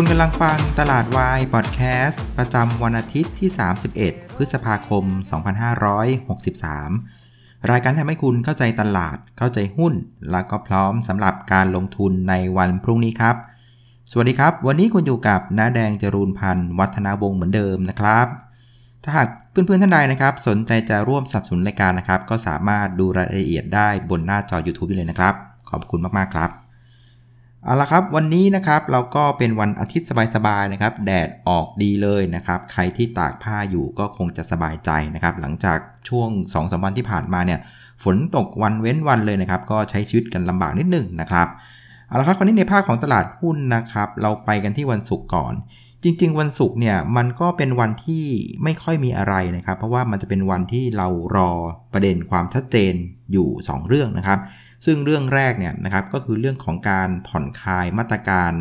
คุณกำลังฟังตลาดวายพอดแคสต์ประจำวันอาทิตย์ที่ 31 พฤษภาคม 2563 รายการทำให้คุณเข้าใจตลาด เข้าใจหุ้น แล้วก็พร้อมสำหรับการลงทุนในวันพรุ่งนี้ครับ สวัสดีครับ วันนี้คุณอยู่กับน้าแดงจรูนพันธ์วัฒนาวงศ์เหมือนเดิมนะครับ ถ้าหากเพื่อนๆท่านใดนะครับ สนใจจะร่วมสนับสนุนรายการนะครับ ก็สามารถดูรายละเอียดได้บนหน้าจอ YouTube ได้เลยนะครับ ขอบคุณมากๆครับ เอาละครับวันนี้นะครับเราก็เป็นวันอาทิตย์สบายๆนะครับ แดดออกดีเลยนะครับ ใครที่ตากผ้าอยู่ก็คงจะสบายใจนะครับ หลังจากช่วง2อสวันที่ผ่านมาเนี่ยฝนตกวันเว้นวันเลยนะครับ ก็ใช้ชีวิตกันลำบากนิดนึงนะครับเอาละครับวันนี้ในภาคของตลาดหุ้นนะครับ เราไปกันที่วันศุกร์ก่อน จริง ๆ วันศุกร์เนี่ยมันก็เป็นวันที่ไม่ค่อยมีอะไรนะครับ เพราะว่ามันจะเป็นวันที่เรารอประเด็นความชัดเจนอยู่ 2 เรื่องนะครับ ซึ่งเรื่องแรกเนี่ยนะครับก็คือเรื่องของการผ่อนคลายมาตรการ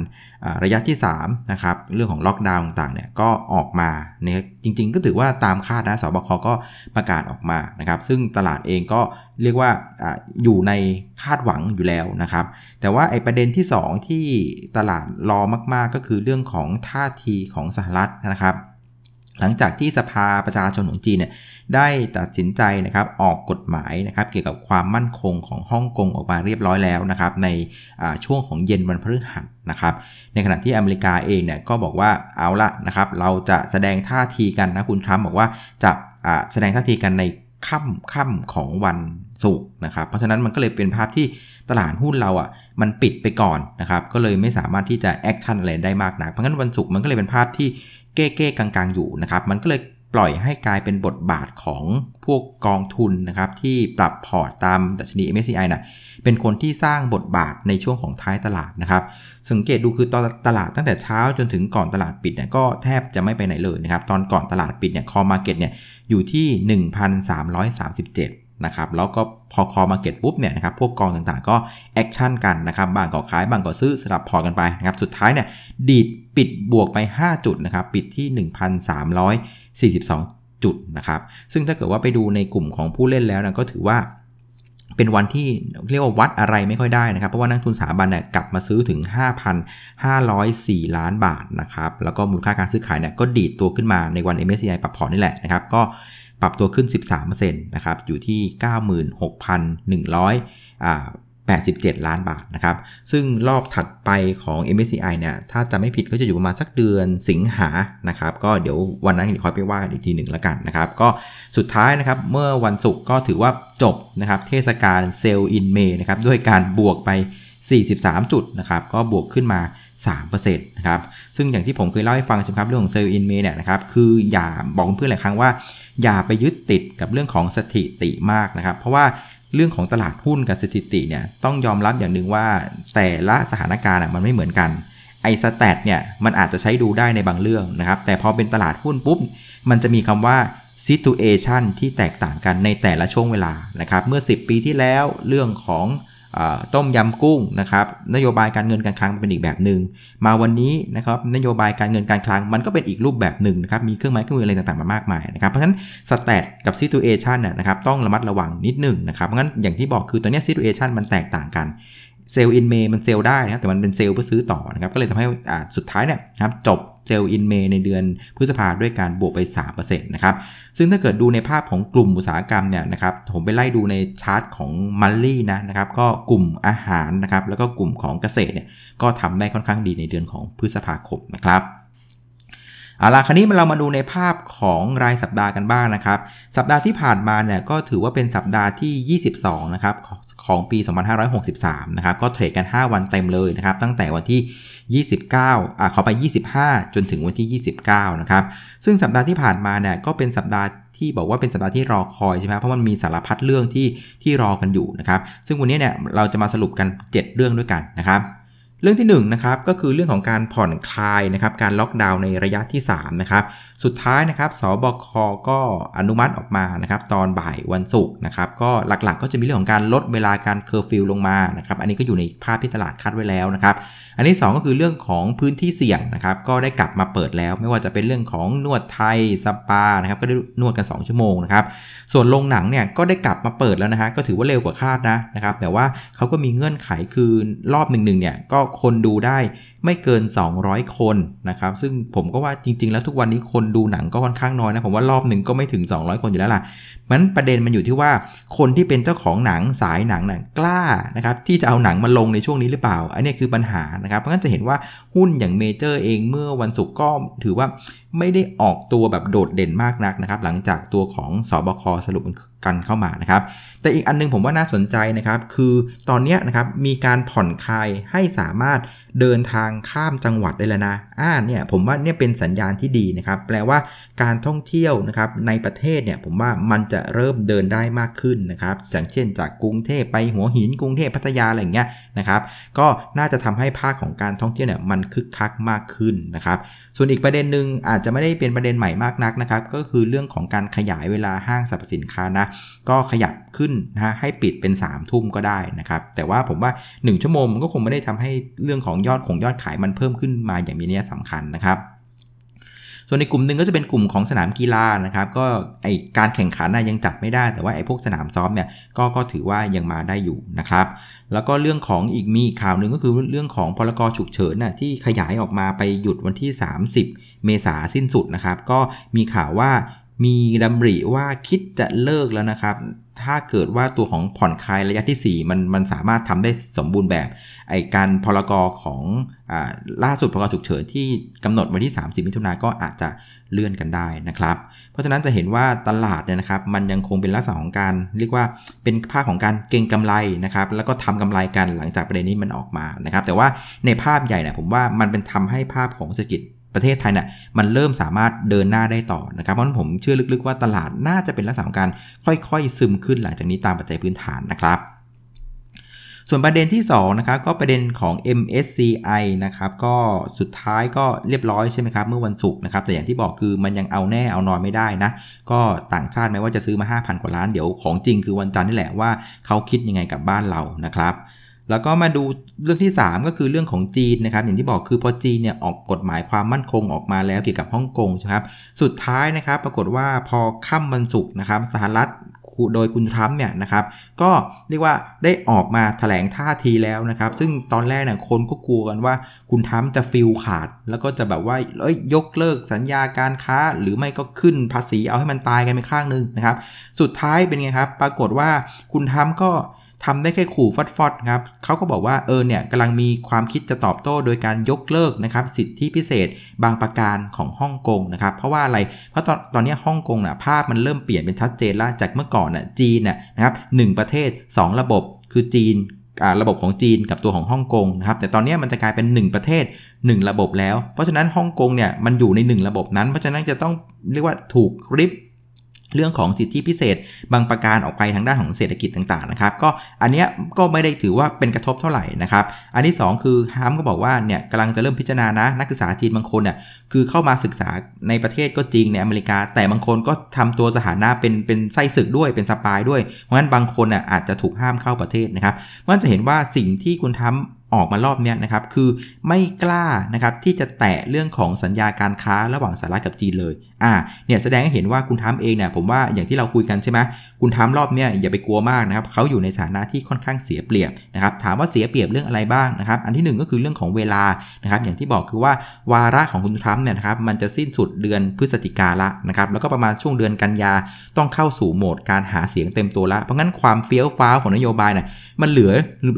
ระยะที่3นะครับเรื่องของล็อกดาวน์ต่างๆเนี่ยก็ออกมาเนี่ยจริง ๆ ก็ถือว่าตามคาดนะสบคก็ประกาศออกมานะครับซึ่งตลาดเองก็เรียกว่าออยู่ในคาดหวังอยู่แล้วนะครับ แต่ว่าไอ้ประเด็นที่ 2 ที่ตลาดรอมาก ๆ ก็คือเรื่องของท่าทีของสหรัฐนะครับ หลังจากที่สภาประชาชนของจีนเนี่ยได้ตัดสินใจนะครับออกกฎหมายนะครับเกี่ยวกับความมั่นคงของฮ่องกงออกมาเรียบร้อยแล้วนะครับในช่วงของเย็นวันพฤหัสนะครับในขณะที่อเมริกาเองเนี่ยก็บอกว่าเอาละนะครับเราจะแสดงท่าทีกันนะคุณทรัมป์บอกว่าจะแสดงท่าทีกันใน ค่ำค่ำของวันศุกร์นะครับ เพราะฉะนั้นมันก็เลยเป็นภาพที่ตลาดหุ้นเราอะ่ะมันปิดไปก่อนนะครับ ก็เลยไม่สามารถที่จะ action อะไรได้มากนัก เพราะงั้นวันศุกร์มันก็เลยเป็นภาพที่เก้ๆกังๆอยู่นะครับ มันก็เลย ปล่อยให้กลายเป็นบทบาทของพวกกองทุนนะครับที่ปรับพอร์ตตามดัชนี MSCI นะเป็นคนที่สร้างบทบาทในช่วงของท้ายตลาดนะครับ สังเกตดูคือตอนตลาดตั้งแต่เช้าจนถึงก่อนตลาดปิดเนี่ยก็แทบจะไม่ไปไหนเลยนะครับ ตอนก่อนตลาดปิดเนี่ย call market เนี่ยอยู่ที่ 1,337 นะครับแล้วก็พอ call market ปุ๊บเนี่ยนะครับพวกกองต่างๆก็ action กันนะครับบ้างก็ขายบ้างก็ซื้อสลับพอกันไปนะครับสุดท้ายเนี่ยดีดปิดบวกไป 5 จุดนะครับปิดที่ 1,342 จุดนะครับซึ่งถ้าเกิดว่าไปดูในกลุ่มของผู้เล่นแล้วนะก็ถือว่าเป็นวันที่เรียกว่าวัดอะไรไม่ค่อยได้นะครับ เพราะว่านักทุนสถาบันเนี่ยกลับมาซื้อถึง 5,504 ล้านบาทนะครับ แล้วก็มูลค่าการซื้อขายเนี่ยก็ดีดตัวขึ้นมาในวัน MSCI ปรับพอร์ตนี่แหละนะครับ ก็ ปรับตัวขึ้น 13%นะครับ อยู่ที่ 96,187 ล้านบาทนะครับ ซึ่งรอบถัดไปของ MSCI เนี่ย ถ้าจะไม่ผิดก็จะอยู่ประมาณสักเดือนสิงหานะครับ ก็เดี๋ยววันนั้นเดี๋ยวคอยไปว่ากันอีกทีหนึ่งแล้วกันนะครับ ก็สุดท้ายนะครับ เมื่อวันศุกร์ก็ถือว่าจบนะครับ เทศกาลเซลล์อินเมย์นะครับ ด้วยการบวกไป 43 จุดนะครับก็บวกขึ้นมา 3%นะครับซึ่งอย่างที่ผมเคยเล่าให้ฟังใช่ไหมครับเรื่องของเซลล์อินเมย์เนี่ยนะครับคืออย่าบอกเพื่อนหลายครั้งว่า อย่าไปยึดติดกับเรื่องของสถิติมากนะครับ เพราะว่าเรื่องของตลาดหุ้นกับสถิติเนี่ยต้องยอมรับอย่างหนึ่งว่าแต่ละสถานการณ์มันไม่เหมือนกันไอ้สแตทเนี่ยมันอาจจะใช้ดูได้ในบางเรื่องนะครับแต่พอเป็นตลาดหุ้นปุ๊บมันจะมีคำว่า situation ที่แตกต่างกันในแต่ละช่วงเวลานะครับเมื่อ 10 ปีที่แล้วเรื่องของ ต้มยำกุ้งนะครับนโยบายการเงินการคลังเป็นอีกแบบหนึ่งมาวันนี้นะครับนโยบายการเงินการคลังมันก็เป็นอีกรูปแบบหนึ่งนะครับมีเครื่องไม้เครื่องมืออะไรต่างๆมามากมายนะครับเพราะฉะนั้นstat กับ situation นะครับต้องระมัดระวังนิดหนึ่งนะครับเพราะฉะนั้นอย่างที่บอกคือตอนนี้ situation มันแตกต่างกัน sell in May มัน sell ได้นะครับแต่มันเป็น sell เพื่อซื้อต่อนะครับก็เลยทำให้สุดท้ายเนี่ยครับจบ sell in May ในเดือนพฤษภาด้วยการบวกไป 3%นะครับซึ่งถ้าเกิดดูในภาพของกลุ่มอุตสาหกรรมเนี่ยนะครับผมไปไล่ดูในชาร์ตของมัลลี่นะนะครับก็กลุ่มอาหารนะครับแล้วก็กลุ่มของเกษตรเนี่ยก็ทำได้ค่อนข้างดีในเดือนของพฤษภาคมนะครับ เอาล่ะคราวนี้เรามาดูในภาพของรายสัปดาห์กันบ้างนะครับ สัปดาห์ที่ผ่านมาเนี่ยก็ถือว่าเป็นสัปดาห์ที่ 22 นะครับของปี 2563 นะครับ ก็เทรดกัน 5 วันเต็มเลยนะครับ ตั้งแต่วันที่ 29 อ่าขอไป 25 จนถึงวันที่ 29 นะครับ ซึ่งสัปดาห์ที่ผ่านมาเนี่ยก็เป็นสัปดาห์ที่บอกว่าเป็นสัปดาห์ที่รอคอยใช่ไหมเพราะมันมีสารพัดเรื่องที่ที่รอกันอยู่นะครับ ซึ่งวันนี้เนี่ยเราจะมาสรุปกัน 7 เรื่องด้วยกันนะครับ เรื่องที่ 1 นะครับก็คือเรื่องของการผ่อนคลายนะครับการล็อกดาวน์ในระยะที่3นะครับสุดท้ายนะครับศบคก็อนุมัติออกมานะครับตอนบ่ายวันศุกร์นะครับก็หลักๆ ก็จะมีเรื่องของการลดเวลาการเคอร์ฟิวลงมานะครับอันนี้ก็อยู่ในภาพที่ตลาดคาดไว้แล้วนะครับอันที่ 2 ก็คือเรื่องของพื้นที่เสี่ยงนะครับก็ได้กลับมาเปิดแล้ว ไม่ว่าจะเป็นเรื่องของนวดไทยสปานะครับก็ได้นวดกัน 2 ชั่วโมงนะครับส่วนโรงหนังเนี่ยก็ได้กลับมาเปิดแล้วนะฮะก็ถือว่าเร็วกว่าคาดนะนะครับแต่ว่าเขาก็มีเงื่อนไขคือรอบหนึ่งๆเนี่ยก็คนดูได้ไม่เกิน 200 คนนะครับ ซึ่งผมก็ว่าจริง ๆ แล้วทุกวันนี้คนดูหนังก็ค่อนข้างน้อยนะ ผมว่ารอบหนึ่งก็ไม่ถึง 200 คนอยู่แล้วล่ะมันประเด็นมันอยู่ที่ว่าคนที่เป็นเจ้าของหนังสายหนังน่ะกล้านะครับที่จะเอาหนังมาลงในช่วงนี้หรือเปล่า อันนี้คือปัญหานะครับ เพราะงั้นจะเห็นว่าหุ้นอย่างเมเจอร์เองเมื่อวันศุกร์ก็ถือว่าไม่ได้ออกตัวแบบโดดเด่นมากนักนะครับ หลังจากตัวของสอบคสรุปกันเข้ามานะครับ แต่อีกอันนึงผมว่าน่าสนใจนะครับ คือตอนนี้นะครับมีการผ่อนคลายให้สามารถเดินทางข้ามจังหวัดได้แล้วนะอ่าเนี่ยผมว่าเนี่ยเป็นสัญญาณที่ดีนะครับ แปลว่าการท่องเที่ยวนะครับในประเทศเนี่ยผมว่ามันจะเริ่มเดินได้มากขึ้นนะครับอย่างเช่น จากกรุงเทพไปหัวหินกรุงเทพพัทยาอะไรอย่างเงี้ยนะครับ ก็น่าจะทำให้ภาคของการท่องเที่ยวเนี่ยมันคึกคักมากขึ้นนะครับ ส่วนอีกประเด็นหนึ่งอาจจจะไม่ได้เป็นประเด็นใหม่มากนักนะครับ ก็คือเรื่องของการขยายเวลาห้างสรรพสินค้านะ ก็ขยับขึ้นนะให้ปิดเป็น3ามทุ่มก็ได้นะครับ แต่ว่าผมว่า 1 ชั่วโมงมันก็คงไม่ได้ทำให้เรื่องของยอดของยอดขายมันเพิ่มขึ้นมาอย่างมีนัยสำคัญนะครับ ส่วนในกลุ่มหนึ่งก็จะเป็นกลุ่มของสนามกีฬานะครับก็ไอการแข่งขันนะยังจัดไม่ได้ แต่ว่าไอพวกสนามซ้อมเนี่ยก็ก็ถือว่ายังมาได้อยู่นะครับ แล้วก็เรื่องของอีกมีข่าวหนึ่งก็คือเรื่องของพลกรฉุกเฉินนะที่ขยายออกมาไปหยุดวันที่ 30 เมษาสิ้นสุดนะครับ ก็มีข่าวว่ามีดำริว่าคิดจะเลิกแล้วนะครับ ถ้าเกิดว่าตัวของผ่อนคลายระยะที่ 4 มันมันสามารถทำได้สมบูรณ์แบบไอการพลกรของอล่าสุดพลกรฉุกเฉินที่กำหนดวันที่ 30 มิถุนาก็อาจจะเลื่อนกันได้นะครับ เพราะฉะนั้นจะเห็นว่าตลาดเนี่ยนะครับ มันยังคงเป็นลักษณะของการเรียกว่าเป็นภาพของการเก็งกำไรนะครับ แล้วก็ทำกำไรกันหลังจากประเด็นนี้มันออกมานะครับ แต่ว่าในภาพใหญ่เนี่ยผมว่ามันเป็นทำให้ภาพของเศรษฐกิจ ประเทศไทยเนี่ยมันเริ่มสามารถเดินหน้าได้ต่อนะครับเพราะฉะนั้นผมเชื่อลึกๆว่าตลาดน่าจะเป็นลักษณะของการค่อยๆ ซึมขึ้นหลังจากนี้ตามปัจจัยพื้นฐานนะครับส่วนประเด็นที่2นะครับก็ประเด็นของ MSCI นะครับก็สุดท้ายก็เรียบร้อยใช่ไหมครับเมื่อวันศุกร์นะครับแต่อย่างที่บอกคือมันยังเอาแน่เอานอนไม่ได้นะ ก็ต่างชาติแม้ว่าจะซื้อมา 5,000 กว่าล้านเดี๋ยวของจริงคือวันจันทร์นี่แหละว่าเขาคิดยังไงกับบ้านเรานะครับ แล้วก็มาดูเรื่องที่ 3 ก็คือเรื่องของจีนนะครับอย่างที่บอกคือพอจีนเนี่ยออกกฎหมายความมั่นคงออกมาแล้วเกี่ยวกับฮ่องกงใช่ครับสุดท้ายนะครับปรากฏว่าพอค่ำวันศุกร์นะครับสหรัฐโดยคุณทรัมป์เนี่ยนะครับก็เรียกว่าได้ออกมาแถลงท่าทีแล้วนะครับ ซึ่งตอนแรกเนี่ยคนก็กลัวกันว่าคุณทรัมป์จะฟิลขาด แล้วก็จะแบบว่าเอ้ยยกเลิกสัญญาการค้า หรือไม่ก็ขึ้นภาษีเอาให้มันตายกันไปข้างนึงนะครับ สุดท้ายเป็นไงครับ ปรากฏว่าคุณทรัมป์ก็ ทำได้แค่ขู่ฟอดฟอดครับเขาก็บอกว่าเออเนี่ยกำลังมีความคิดจะตอบโต้โดยการยกเลิกนะครับสิทธิพิเศษบางประการของฮ่องกงนะครับเพราะว่าอะไรเพราะตอนตอนนี้ฮ่องกงนะ่ะภาพมันเริ่มเปลี่ยนเป็นชัดเจนแล้วจากเมื่อก่อนน่ะจีนน่ะนะครับหประเทศ 2 ระบบคือจีนระบบของจีนกับตัวของฮ่องกงนะครับแต่ตอนนี้มันจะกลายเป็น 1 ประเทศ 1 ระบบแล้ว เพราะฉะนั้นฮ่องกงเนี่ยมันอยู่ใน 1 ระบบนั้น เพราะฉะนั้นจะต้องเรียกว่าถูกริบ เรื่องของสิทธิพิเศษ บางประการออกไปทางด้านของเศรษฐกิจต่างๆนะครับ ก็อันนี้ก็ไม่ได้ถือว่าเป็นกระทบเท่าไหร่นะครับ อันที่ 2 คือฮามก็บอกว่าเนี่ยกำลังจะเริ่มพิจารณานะนักศึกษาจีนบางคนเนี่ยคือเข้ามาศึกษาในประเทศก็จริงในอเมริกา แต่บางคนก็ทำตัวสถานะเป็นเป็นไส้ศึกด้วยเป็นสปายด้วย เพราะฉะนั้นบางคนน่ยอาจจะถูกห้ามเข้าประเทศนะครับมันจะเห็นว่าสิ่งที่คุณทำออกมารอบนี้นะครับ คือไม่กล้านะครับที่จะแตะเรื่องของสัญญาการค้าระหว่างสหรัฐกับจีนเลยอ่าเนี่ยแสดงให้เห็นว่าคุณทัมเองเนี่ยผมว่าอย่างที่เราคุยกันใช่ไหมคุณทัมรอบเนี้ยอย่าไปกลัวมากนะครับเขาอยู่ในสถานะที่ค่อนข้างเสียเปรียบนะครับถามว่าเสียเปรียบเรื่องอะไรบ้างนะครับอันที่ 1 ก็คือเรื่องของเวลานะครับอย่างที่บอกคือว่าวาระของคุณทรัมป์เนี่ยนะครับมันจะสิ้นสุดเดือนพฤศจิกาละนะครับแล้วก็ประมาณช่วงเดือนกันยาต้องเข้าสู่โหมดการหาเสียงเต็มตัวละเพราะงั้นความเฟี้ยวฟ้าวของนโยบายเนี่ยมันเหลือ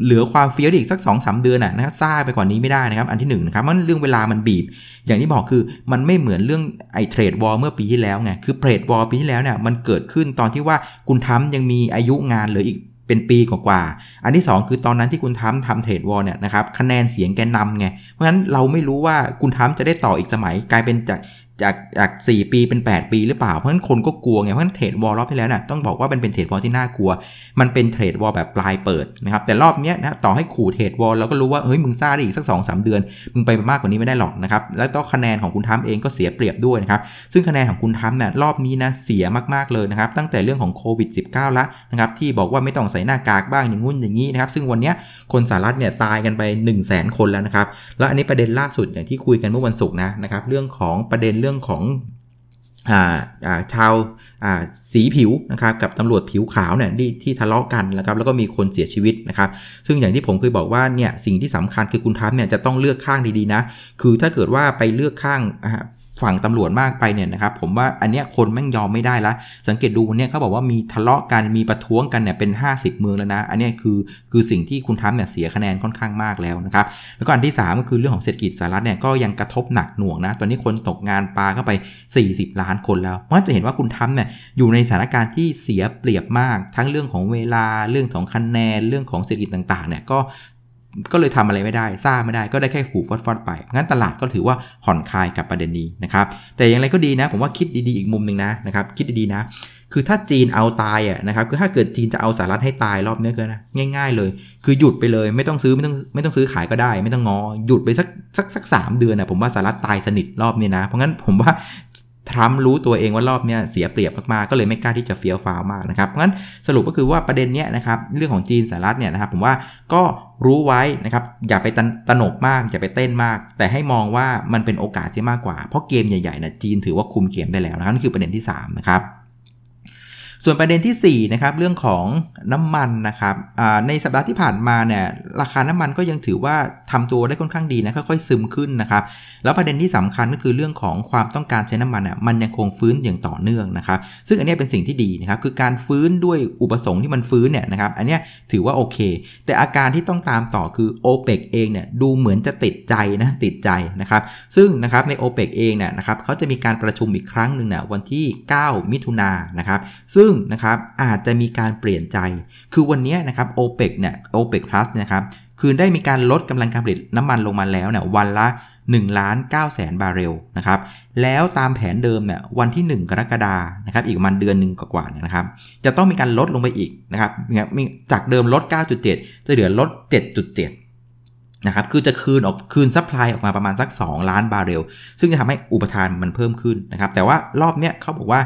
เหลือความเฟี้ยวอีกสัก2อสเดือนนะครับซ่าไปกว่านี้ไม่ได้นะครับอันที่ 1 นะครับมันเรื่องเวลามันบีบ อย่างที่บอกคือมันไม่เหมือนเรื่องไอ trade war เมื่อปีที่แล้วไง คือ trade war ปีที่แล้วเนี่ยมันเกิดขึ้นตอนที่ว่าคุณทรัมป์ยังมีอายุงานเหลืออีกเป็นปีกว่าๆอันที่ 2 คือตอนนั้นที่คุณทรัมป์ทำ trade war เนี่ยนะครับคะแนนเสียงแกนนำไง เพราะฉะนั้นเราไม่รู้ว่าคุณทรัมป์จะได้ต่ออีกสมัยกลายเป็นจาก จากจาก4ปีเป็น 8 ปีหรือเปล่า เพราะฉะนั้นคนก็กลัวไง เพราะฉะนั้น trade war รอบที่แล้วนะ่ะต้องบอกว่ามันเป็น trade war ที่น่ากลัว มันเป็นเทรดวอลแบบปลายเปิดนะครับ แต่รอบนี้นะต่อให้ขู่เทรดวอลเราก็รู้ว่า เฮ้ย มึงซ่าได้อีกสัก2อสเดือน มึงไปมากกว่านี้ไม่ได้หรอกนะครับ แล้วก็คะแนนของคุณทัมเองก็เสียเปรียบด้วยนะครับ ซึ่งคะแนนของคุณทัมเนี่ยรอบนี้นะเสียมากๆเลยนะครับ ตั้งแต่เรื่องของโควิด -19 ละนะครับที่บอกว่าไม่ต้องใส่หน้ากากบ้างอย่างงุ้นอย่างนี้นะครับ ซึ่งวันนี้คนสหรัฐเนี่ยตายกันไป 1 0 0 0 0แสนคนแล้วนะครับ แล้วอันนี้ประเด็นล่าสุดอย่างที่คุยกันเมื่อวันศุกร์นะนะครับเรื่องของประเด็นเรื่องื่องของชาวสีผิวนะครับกับตำรวจผิวขาวเนี่ยที่ที่ทะเลาะกันนะครับแล้วก็มีคนเสียชีวิตนะครับซึ่งอย่างที่ผมเคยบอกว่าเนี่ยสิ่งที่สำคัญคือคุณทัพเนี่ยจะต้องเลือกข้างดีๆนะคือถ้าเกิดว่าไปเลือกข้าง ฝั่งตำรวจมากไปเนี่ยนะครับผมว่าอันเนี้ยคนแม่งยอมไม่ได้ละ สังเกตดูวันนี้เขาบอกว่ามีทะเลาะกันมีประท้วงกันเนี่ยเป็น 50 เมืองแล้วนะ อันเนี้ยคือคือสิ่งที่คุณทัพเนี่ยเสียคะแนนค่อนข้างมากแล้วนะครับแล้วก็อันที่ 3 ก็คือเรื่องของเศรษฐกิจสหรัฐเนี่ยก็ยังกระทบหนักหน่วงนะตอนนี้คนตกงานปลาเข้าไป 40 ล้านคนแล้ว เพราะจะเห็นว่าคุณทัพเนี่ยอยู่ในสถานการณ์ที่เสียเปรียบมาก ทั้งเรื่องของเวลาเรื่องของคะแนนเรื่องของเศรษฐกิจต่างๆเนี่ยก็ ก็เลยทำอะไรไม่ได้ทราบไม่ได้ก็ได้แค่ขู่ฟอดๆไป งั้นตลาดก็ถือว่าผ่อนคลายกับประเด็นนี้นะครับ แต่อย่างไรก็ดีนะ ผมว่าคิดดีๆอีกมุมหนึ่งนะนะครับ คิดดีๆนะ คือถ้าจีนเอาตายอะนะครับ คือถ้าเกิดจีนจะเอาสหรัฐให้ตายรอบนี้ก็นะ ง่ายๆเลย คือหยุดไปเลยไม่ต้องซื้อไม่ต้องไม่ต้องซื้อขายก็ได้ ไม่ต้องงอ หยุดไปสักสักสักสามเดือนนะผมว่าสหรัฐตายสนิทรอบนี้นะ เพราะงั้นผมว่า ทรัมป์รู้ตัวเองว่ารอบนี้เสียเปรียบมากๆก็เลยไม่กล้าที่จะเฟี้ยวฟ้าวมากนะครับเพราะงั้นสรุปก็คือว่าประเด็นเนี้ยนะครับเรื่องของจีนสหรัฐเนี่ยนะครับผมว่าก็รู้ไว้นะครับอย่าไปตนกมากอย่าไปเต้นมาก แต่ให้มองว่ามันเป็นโอกาสเสียมากกว่า เพราะเกมใหญ่ๆนะจีนถือว่าคุมเกมได้แล้วนะครับนี่คือประเด็นที่3นะครับ ส่วนประเด็นที่4นะครับเรื่องของน้ำมันนะครับในสัปดาห์ที่ผ่านมาเนี่ยราคาน้ำมันก็ยังถือว่าทำตัวได้ค่อนข้างดีนะค่อยๆซึมขึ้นนะครับแล้วประเด็นที่สำคัญก็คือเรื่องของความต้องการใช้น้ำมันอะมันยังคงฟื้นอย่างต่อเนื่องนะครับซึ่งอันนี้เป็นสิ่งที่ดีนะครับคือการฟื้นด้วยอุปสงค์ที่มันฟื้นเนี่ยนะครับอันนี้ถือว่าโอเค แต่อาการที่ต้องตามต่อคือ o p e ปเองเนี่ยดูเหมือนจะติดใจนะติดใจนะครับซึ่งนะครับใน o p e ปเองเนี่ยนะครับเขาจะมีการประชุมอีกครั้งหนึ่งเนี่ยวันที่ 9 มิถุนายนนะครับซึ่งนะครับอาจจะมีการเปลี่ยนใจ คือวันนี้นะครับ OPEC เนี่ย OPEC Plus นะครับคือได้มีการลดกำลังการผลิตน้ำมันลงมาแล้วเนี่ยวันละ1ล้าน9แสนบาร์เรลนะครับ แล้วตามแผนเดิมเนี่ยวันที่ 1 กรกฎานะครับ อีกมันเดือนหนึ่งกว่าๆนะครับ จะต้องมีการลดลงไปอีกนะครับจากเดิมลด 9.7 จะเหลือลด 7.7 นะครับ คือจะคืนออกคืน supply ออกมาประมาณสัก 2 ล้านบาร์เรล ซึ่งจะทำให้อุปทานมันเพิ่มขึ้นนะครับ แต่ว่ารอบเนี้ยเขาบอกว่า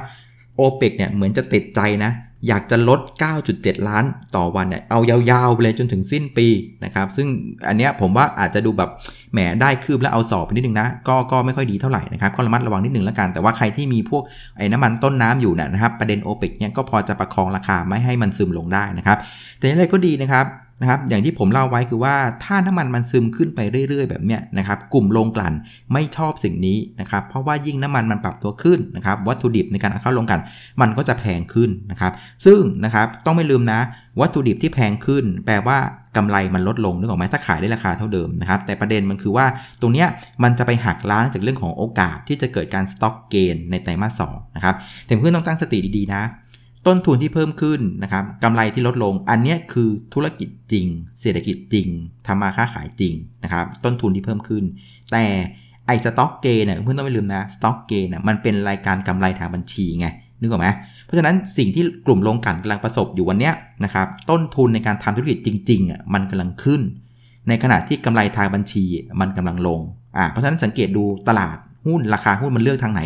โอเปกเนี่ยเหมือนจะติดใจนะ อยากจะลด 9.7 ล้านต่อวันเนี่ยเอายาวๆไปเลยจนถึงสิ้นปีนะครับ ซึ่งอันเนี้ยผมว่าอาจจะดูแบบแหมได้คืบแล้วเอาสอบไปนิดนึงนะ ก็ก็ไม่ค่อยดีเท่าไหร่นะครับ ก็ระมัดระวังนิดนึงแล้วกัน แต่ว่าใครที่มีพวกไอ้น้ำมันต้นน้ำอยู่นะครับ ประเด็นโอเปกเนี่ยก็พอจะประคองราคาไม่ให้มันซึมลงได้นะครับ แต่อย่างไรก็ดีนะครับ นะครับอย่างที่ผมเล่าไว้คือว่าถ้าน้ำมันมันซึมขึ้นไปเรื่อย ๆ แบบเนี้ยนะครับกลุ่มโรงกลั่นไม่ชอบสิ่งนี้นะครับเพราะว่ายิ่งน้ำมันมันปรับตัวขึ้นนะครับวัตถุดิบในการเอาเข้าโรงกลั่นมันก็จะแพงขึ้นนะครับซึ่งนะครับต้องไม่ลืมนะ วัตถุดิบที่แพงขึ้น แปลว่ากำไรมันลดลงนึกออกไหมถ้าขายได้ราคาเท่าเดิมนะครับแต่ประเด็นมันคือว่าตรงเนี้ยมันจะไปหักล้างจากเรื่องของโอกาสที่จะเกิดการสต็อกเกนในไตรมาสสองนะครับแต่เพื่อนต้องตั้งสติดีๆนะ ต้นทุนที่เพิ่มขึ้นนะครับกำไรที่ลดลง อันนี้คือธุรกิจจริง เศรษฐกิจจริงทำมาค้าขายจริงนะครับต้นทุนที่เพิ่มขึ้น แต่ไอ้สต็อกเกนเนี่ยเพื่อนต้องไม่ลืมนะสต็อกเกนเนี่ยมันเป็นรายการกำไรทางบัญชีไงนึกออกไหมเพราะฉะนั้นสิ่งที่กลุ่มโรงกันกำลังประสบอยู่วันนี้นะครับต้นทุนในการทำธุรกิจจริงๆอะมันกำลังขึ้น ในขณะที่กำไรทางบัญชีมันกำลังลงอ่าเพราะฉะนั้นสังเกตดูตลาด หุ้นราคาหุ้นมันเลือกทางไหน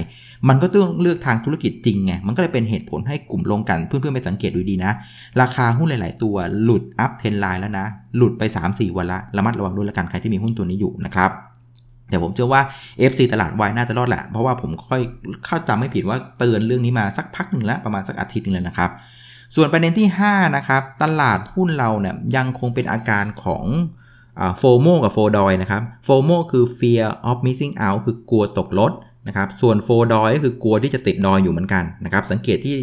มันก็ต้องเลือกทางธุรกิจจริงไง มันก็เลยเป็นเหตุผลให้กลุ่มลงกันเพื่อนๆไปสังเกตดูดีนะ ราคาหุ้นหลาย ๆ ตัวหลุดอัพเทนไลน์แล้วนะ หลุดไป 3-4 วันละระมัดระวังด้วยละกันใครที่มีหุ้นตัวนี้อยู่นะครับแต่ผมเชื่อว่า FC ตลาดวายน่าจะรอดแหละ เพราะว่าผมค่อยเข้าจำไม่ผิดว่าเตือนเรื่องนี้มาสักพักหนึ่งแล้ว ประมาณสักอาทิตย์นึงเลยนะครับ ส่วนประเด็นที่ 5 นะครับ ตลาดหุ้นเราเนี่ยยังคงเป็นอาการของ โฟโมกับโฟดอยนะครับโฟโมคือ fear of missing out คือกลัวตกรถนะครับส่วนโฟดอยก็คือกลัวที่จะติดดอยอยู่เหมือนกันนะครับสังเกตที่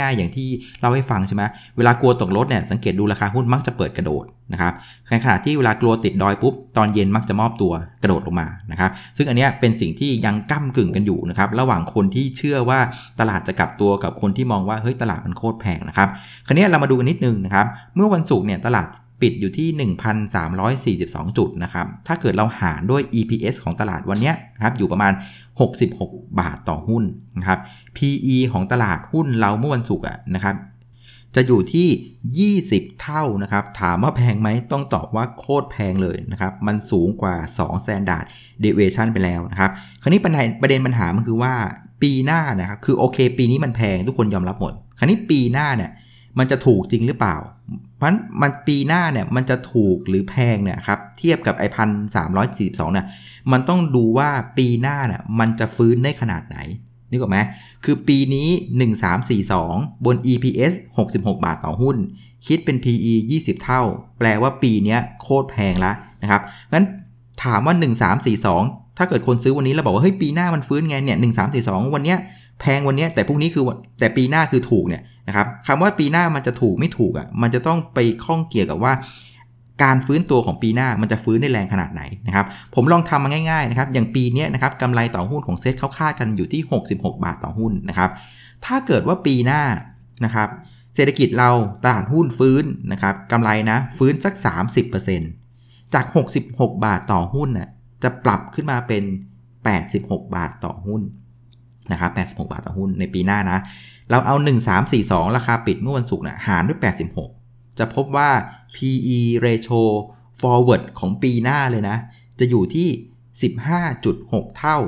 ง่ายๆอย่างที่เราให้ฟังใช่ไหมเวลากลัวตกรถเนี่ยสังเกตดูราคาหุ้นมักจะเปิดกระโดดนะครับในขณะที่เวลากลัวติดดอยปุ๊บตอนเย็นมักจะมอบตัวกระโดดลงมานะครับซึ่งอันนี้เป็นสิ่งที่ยังก้ากึ่งกันอยู่นะครับระหว่างคนที่เชื่อว่าตลาดจะกลับตัวกับคนที่มองว่าเฮ้ยตลาดมันโคตรแพงนะครับคราวนี้เรามาดูกันนิดนึงนะครับเมื่อวันศุกร์เนี่ยตลาด ปิดอยู่ที่ 1,342 จุดนะครับ ถ้าเกิดเราหารด้วย EPS ของตลาดวันนี้นะครับอยู่ประมาณ 66 บาทต่อหุ้นนะครับ PE ของตลาดหุ้นเราเมื่อวันศุกร์นะครับ จะอยู่ที่ 20 เท่านะครับ ถามว่าแพงไหมต้องตอบว่าโคตรแพงเลยนะครับ มันสูงกว่า 2 standard deviation ไปแล้วนะครับ คราวนี้ประเด็นประเด็นปัญหามันคือว่าปีหน้านะครับ คือโอเค ปีนี้มันแพงทุกคนยอมรับหมด คราวนี้ปีหน้าเนี่ยมันจะถูกจริงหรือเปล่า เพราะมันปีหน้าเนี่ยมันจะถูกหรือแพงเนี่ยครับเทียบกับไอพันสามร้อยสี่สิบสองเนี่ยมันต้องดูว่าปีหน้าเนี่ยมันจะฟื้นได้ขนาดไหนนึกออกไหมคือปีนี้ 1342 บน EPS 66 บาทต่อหุ้น คิดเป็น PE 20 เท่า แปลว่าปีนี้โคตรแพงแล้วนะครับงั้นถามว่า 1342 ถ้าเกิดคนซื้อวันนี้แล้วบอกว่าเฮ้ยปีหน้ามันฟื้นไงเนี่ย 1342 วันเนี้ยแพงวันนี้แต่พรุ่งนี้คือแต่ปีหน้าคือถูกเนี่ย นะครับคำว่าปีหน้ามันจะถูกไม่ถูกอะ่ะมันจะต้องไปข้องเกี่ยวกับว่า การฟื้นตัวของปีหน้ามันจะฟื้นได้แรงขนาดไหนนะครับผมลองทำมาง่ายๆนะครับอย่างปีนี้นะครับกำไรต่อหุ้นของเซ็ตเขาคาดกันอยู่ที่ 66 บาทต่อหุ้นนะครับถ้าเกิดว่าปีหน้านะครับเศรษฐกิจเราตลาดหุ้นฟื้นนะครับกำไรนะฟื้นสัก 30%จาก 66 บาทต่อหุ้นน่ะจะปรับขึ้นมาเป็น 86 บาทต่อหุ้น นะครับ86 บาทต่อหุ้นในปีหน้านะ เราเอา 1342 ราคาปิดเมื่อวันศุกร์นะหารด้วย 86 จะพบว่า PE ratio forward ของปีหน้าเลยนะ จะอยู่ที่ 15.6 เท่า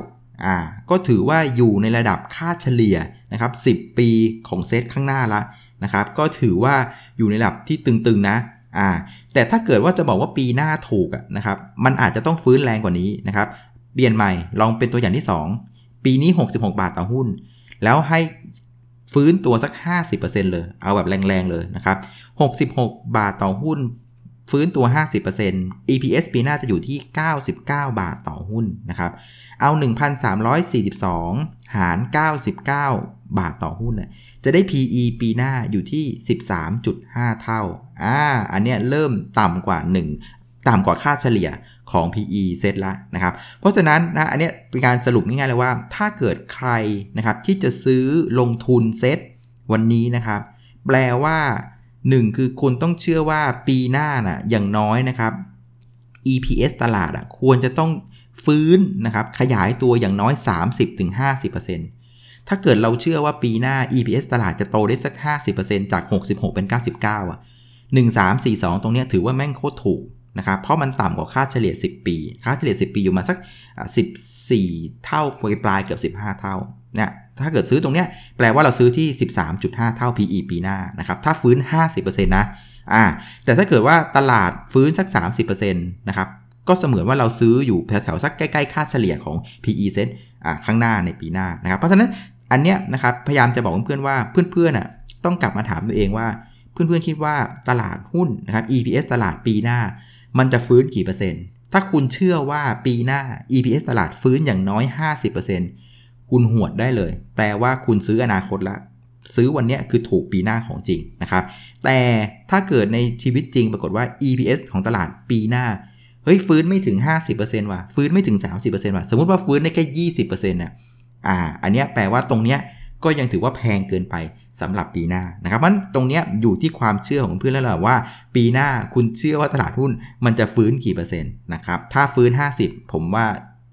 อ่า ก็ถือว่าอยู่ในระดับค่าเฉลี่ยนะครับ 10 ปีของเซตข้างหน้าละนะครับ ก็ถือว่าอยู่ในระดับที่ตึงๆนะ อ่า แต่ถ้าเกิดว่าจะบอกว่าปีหน้าถูกนะครับ มันอาจจะต้องฟื้นแรงกว่านี้นะครับ เปลี่ยนใหม่ ลองเป็นตัวอย่างที่ 2 ปีนี้ 66 บาทต่อหุ้น แล้วให้ฟื้นตัวสัก 50%เลย เอาแบบแรงๆเลยนะครับ 66 บาทต่อหุ้น ฟื้นตัว 50% EPS ปีหน้าจะอยู่ที่ 99 บาทต่อหุ้นนะครับ เอา 1,342 หาร 99 บาทต่อหุ้นจะได้ PE ปีหน้าอยู่ที่ 13.5 เท่า อ่า อันเนี้ยเริ่มต่ำกว่า 1 ต่ำกว่าค่าเฉลี่ยของ PE เซตละนะครับ เพราะฉะนั้นนะอันนี้เป็นการสรุปง่ายๆเลยว่า ถ้าเกิดใครนะครับที่จะซื้อลงทุนเซตวันนี้นะครับ แปลว่า 1 คือคุณต้องเชื่อว่าปีหน้านะ่ะอย่างน้อยนะครับ EPS ตลาดอะควรจะต้องฟื้นนะครับขยายตัวอย่างน้อย 30-50%ถ้าเกิดเราเชื่อว่าปีหน้า EPS ตลาดจะโตได้สัก 50%จาก 66 เป็น 99 อะ 1342 ตรงนี้ถือว่าแม่งโคตรถูก นะครับ เพราะมันต่ำกว่าค่าเฉลี่ย 10 ปี ค่าเฉลี่ย 10 ปีอยู่มาสัก 14 เท่าปลายปลายเกือบ 15 เท่าเนี่ยถ้าเกิดซื้อตรงเนี้ยแปลว่าเราซื้อที่ 13.5 เท่า PE ปีหน้านะครับ ถ้าฟื้น 50%นะอ่าแต่ถ้าเกิดว่าตลาดฟื้นสัก 30%นะครับ ก็เสมือนว่าเราซื้ออยู่แถวๆสักใกล้ๆ ค่าเฉลี่ยของ PE เซ็ตอ่าข้างหน้าในปีหน้านะครับ เพราะฉะนั้นอันเนี้ยนะครับพยายามจะบอกเพื่อนๆว่าเพื่อนๆอะต้องกลับมาถามตัวเองว่า เพื่อนๆคิดว่าตลาดหุ้นนะครับ EPS ตลาดปีหน้า มันจะฟื้นกี่เปอร์เซ็นต์ ถ้าคุณเชื่อว่าปีหน้า EPS ตลาดฟื้นอย่างน้อย 50%คุณหวดได้เลย แปลว่าคุณซื้ออนาคตละ ซื้อวันนี้คือถูกปีหน้าของจริงนะครับ แต่ถ้าเกิดในชีวิตจริงปรากฏว่า EPS ของตลาดปีหน้า เฮ้ยฟื้นไม่ถึง 50%ว่ะ ฟื้นไม่ถึง 30%ว่ะ สมมติว่าฟื้นได้แค่ 20%เนี่ยอ่า อันนี้แปลว่าตรงเนี้ย ก็ยังถือว่าแพงเกินไปสำหรับปีหน้านะครับมันตรงนี้อยู่ที่ความเชื่อของเพื่อนแล้วแหละว่า ปีหน้าคุณเชื่อว่าตลาดหุ้นมันจะฟื้นกี่เปอร์เซ็นต์นะครับถ้าฟื้น 50 ผมว่า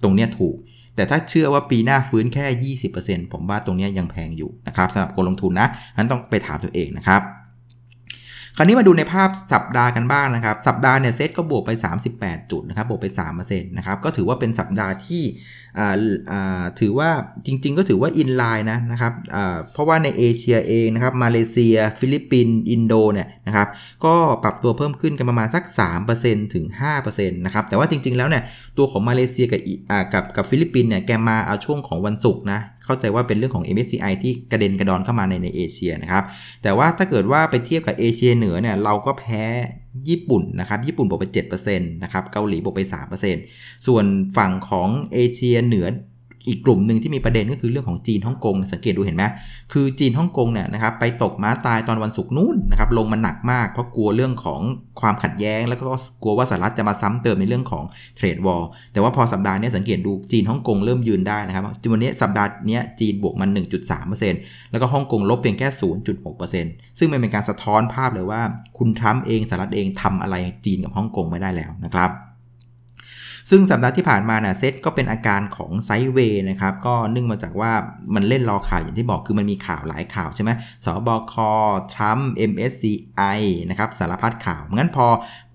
ตรงนี้ถูก แต่ถ้าเชื่อว่าปีหน้าฟื้นแค่ 20%ผมว่าตรงนี้ยังแพงอยู่นะครับสำหรับคนลงทุนนะนั้นต้องไปถามตัวเองนะครับคราวนี้มาดูในภาพสัปดาห์กันบ้างนะครับ สัปดาห์เนี่ยเซตก็บวกไป 38 จุดนะครับบวกไป3%นะครับก็ถือว่าเป็นสัปดาห์ที่ถือว่าจริง ๆ ก็ถือว่า in line นะนะครับเพราะว่าในเอเชียเองนะครับมาเลเซีย ฟิลิปปินส์อินโดเนี่ยนะครับก็ปรับตัวเพิ่มขึ้นกันประมาณสัก 3%ถึง5%นะครับแต่ว่าจริง ๆ แล้วเนี่ยตัวของมาเลเซียกับกับกับฟิลิปปินส์เนี่ยแกมาเอาช่วงของวันศุกร์นะเข้าใจว่าเป็นเรื่องของ MSCI ที่กระเด็นกระดอนเข้ามาในในเอเชียนะครับแต่ว่าถ้าเกิดว่าไปเทียบกับเอเชียเหนือเนี่ยเราก็แพ้ ญี่ปุ่นนะครับ ญี่ปุ่นบวกไป7%นะครับ เกาหลีบวกไป 3%ส่วนฝั่งของเอเชียเหนือ อีกกลุ่มหนึ่งที่มีประเด็นก็คือเรื่องของจีนฮ่องกงสังเกตดูเห็นไหมคือจีนฮ่องกงเนี่ยนะครับไปตกม้าตายตอนวันศุกร์นู้นนะครับลงมาหนักมากเพราะกลัวเรื่องของความขัดแย้ง แล้วก็กลัวว่าสหรัฐจะมาซ้ำเติมในเรื่องของเทรดวอลแต่ว่าพอสัปดาห์นี้สังเกตดูจีนฮ่องกงเริ่มยืนได้นะครับจนวันนี้สัปดาห์นี้จีนบวกมัน 1.3%แล้วก็ฮ่องกงลบเพียงแค่ 0.6%ซึ่งมันเป็นการสะท้อนภาพเลยว่า คุณทรัมป์เองสหรัฐเองทำอะไรจีนกับฮ่องกงไม่ได้แล้วนะครับ ซึ่งสัปดาห์ที่ผ่านมาเนี่ยเซตก็เป็นอาการของไซด์เวย์นะครับก็เนื่องมาจากว่ามันเล่นรอข่าวอย่างที่บอกคือมันมีข่าวหลายข่าวใช่ไหมสบคทรัมป์ MSCI นะครับสารพัดข่าวงั้นพอ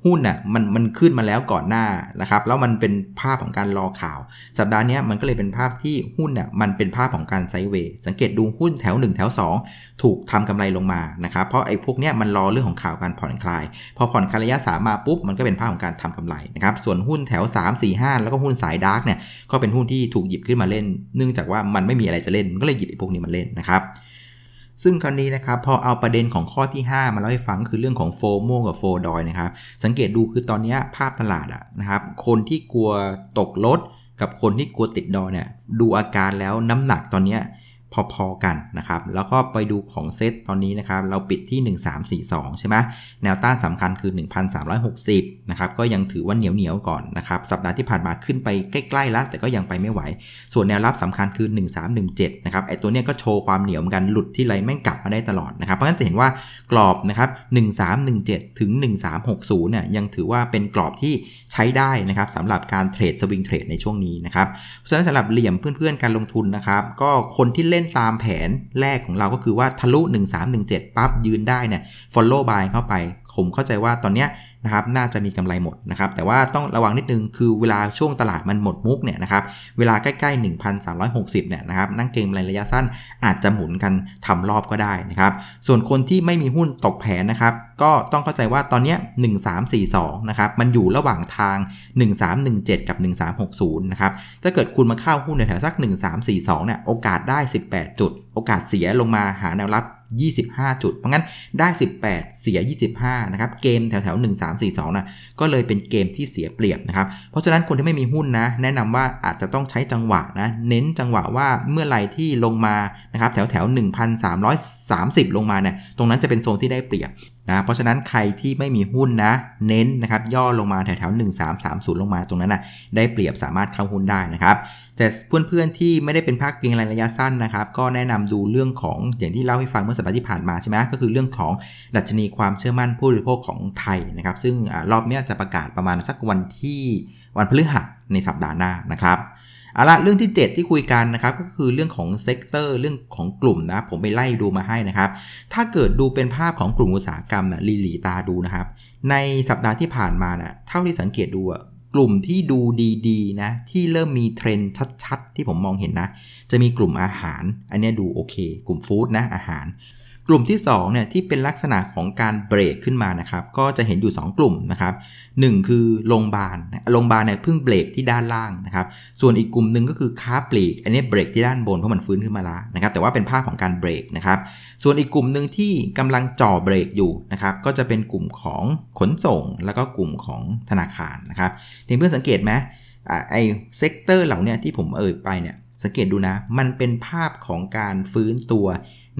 หุ้นน่ะมันมันขึ้นมาแล้วก่อนหน้านะครับแล้วมันเป็นภาพของการรอข่าว สัปดาห์นี้มันก็เลยเป็นภาพที่หุ้นน่ะมันเป็นภาพของการไซเวย์สังเกตดูหุ้นแถว 1 แถว 2 ถูกทำกำไรลงมานะครับเพราะไอ้พวกเนี้ยมันรอเรื่องของข่าวการผ่อนคลาย พอผ่อนคลายระยะสามมาปุ๊บมันก็เป็นภาพของการทำกำไรนะครับส่วนหุ้นแถว 3 4 5 แล้วก็หุ้นสาย dark เนี่ยก็เป็นหุ้นที่ถูกหยิบขึ้นมาเล่น เนื่องจากว่ามันไม่มีอะไรจะเล่นมันก็เลยหยิบไอ้พวกนี้มาเล่นนะครับ ซึ่งคราวนี้นะครับพอเอาประเด็นของข้อที่ 5 มาเล่าให้ฟังคือเรื่องของ FOMO กับ FO ดอยนะครับสังเกตดูคือตอนนี้ภาพตลาดอะนะครับคนที่กลัวตกรถกับคนที่กลัวติดดอยเนี่ยดูอาการแล้วน้ำหนักตอนนี้ พอๆกันนะครับ แล้วก็ไปดูของเซตตอนนี้นะครับ เราปิดที่ 1342 ใช่ไหมแนวต้านสำคัญคือ 1360 นะครับ ก็ยังถือว่าเหนียวเหนียวก่อนนะครับ สัปดาห์ที่ผ่านมาขึ้นไปใกล้ๆแล้ว แต่ก็ยังไปไม่ไหว ส่วนแนวรับสำคัญคือ 1317 นะครับ ไอตัวเนี้ยก็โชว์ความเหนียวเหมือนกัน หลุดที่ไรแม่งกลับมาได้ตลอดนะครับ เพราะฉะนั้นจะเห็นว่ากรอบนะครับ 1317 ถึง 1360 เนี่ย ยังถือว่าเป็นกรอบที่ใช้ได้นะครับสำหรับการเทรดสวิงเทรดในช่วงนี้นะครับ เพราะฉะนั้นสำหรับเหลี่ยมเพื่อนๆการลงทุนนะครับ ก็คนที่เล่นตามแผนแรกของเราก็คือว่าทะลุ 1317 ปั๊บยืนได้เนี่ย follow by เข้าไป ผมเข้าใจว่าตอนเนี้ย นะครับน่าจะมีกำไรหมดนะครับแต่ว่าต้องระวังนิดนึงคือเวลาช่วงตลาดมันหมดมุกเนี่ยนะครับเวลาใกล้ๆ 1,360เนี่ยนะครับนั่งเกมในระยะสั้นอาจจะหมุนกันทำรอบก็ได้นะครับส่วนคนที่ไม่มีหุ้นตกแผนนะครับก็ต้องเข้าใจว่าตอนนี้1342นะครับมันอยู่ระหว่างทาง 1317 กับ 1360นะครับถ้าเกิดคุณมาเข้าหุ้นในแถวสัก 1342เนี่ยโอกาสได้ 18 จุด โอกาสเสียลงมาหาแนวรับ 25 จุด เพราะงั้นได้ 18 เสีย 25 นะครับ เกมแถวแถว1 3 4 2นะก็เลยเป็นเกมที่เสียเปรียบนะครับ เพราะฉะนั้นคนที่ไม่มีหุ้นนะ แนะนำว่าอาจจะต้องใช้จังหวะนะ เน้นจังหวะว่าเมื่อไรที่ลงมานะครับแถวแถว1,330 ลงมาเนี่ย ตรงนั้นจะเป็นโซนที่ได้เปรียบ นะเพราะฉะนั้นใครที่ไม่มีหุ้นนะ เน้นนะครับย่อลงมาแถวแถว1330 ลงมาตรงนั้นนะได้เปรียบสามารถเข้าหุ้นได้นะครับแต่เพื่อนๆที่ไม่ได้เป็นภาคเพียงระยะสั้นนะครับ ก็แนะนำดูเรื่องของอย่างที่เล่าให้ฟังเมื่อสัปดาห์ที่ผ่านมาใช่ไหมก็คือเรื่องของดัชนีความเชื่อมั่นผู้บริโภคของไทยนะครับ ซึ่งรอบนี้จะประกาศประมาณสักวันที่วันพฤหัสในสัปดาห์หน้านะครับ เอาละเรื่องที่ 7 ที่คุยกันนะครับก็คือเรื่องของ sector เรื่องของกลุ่มนะผมไปไล่ดูมาให้นะครับ ถ้าเกิดดูเป็นภาพของกลุ่มอุตสาหกรรมนะหลี่หลี่ตาดูนะครับ ในสัปดาห์ที่ผ่านมานะเท่าที่สังเกตดูอะกลุ่มที่ดูดีๆนะที่เริ่มมีเทรนด์ชัดๆ ที่ผมมองเห็นนะ จะมีกลุ่มอาหาร อันนี้ดูโอเค กลุ่ม food นะอาหาร กลุ่มที่2เนี่ยที่เป็นลักษณะของการเบรกขึ้นมานะครับก็จะเห็นอยู่ 2 กลุ่มนะครับ1คือโรงพยาบาลโรงพยาบาลเนี่ยเพิ่งเบรกที่ด้านล่างนะครับส่วนอีกกลุ่มหนึ่งก็คือค้าปลีก อันนี้เบรกที่ด้านบนเพราะมันฟื้นขึ้นมาแล้วนะครับแต่ว่าเป็นภาพของการเบรกนะครับส่วนอีกกลุ่มหนึ่งที่กำลังจ่อเบรกอยู่นะครับก็จะเป็นกลุ่มของขนส่ง แล้วก็กลุ่มของธนาคารนะครับทีเพื่อนสังเกตไหมไอ sector เหล่านี้ที่ผมเอ่ยไปเนี่ยสังเกตดูนะมันเป็นภาพของการฟื้นตัว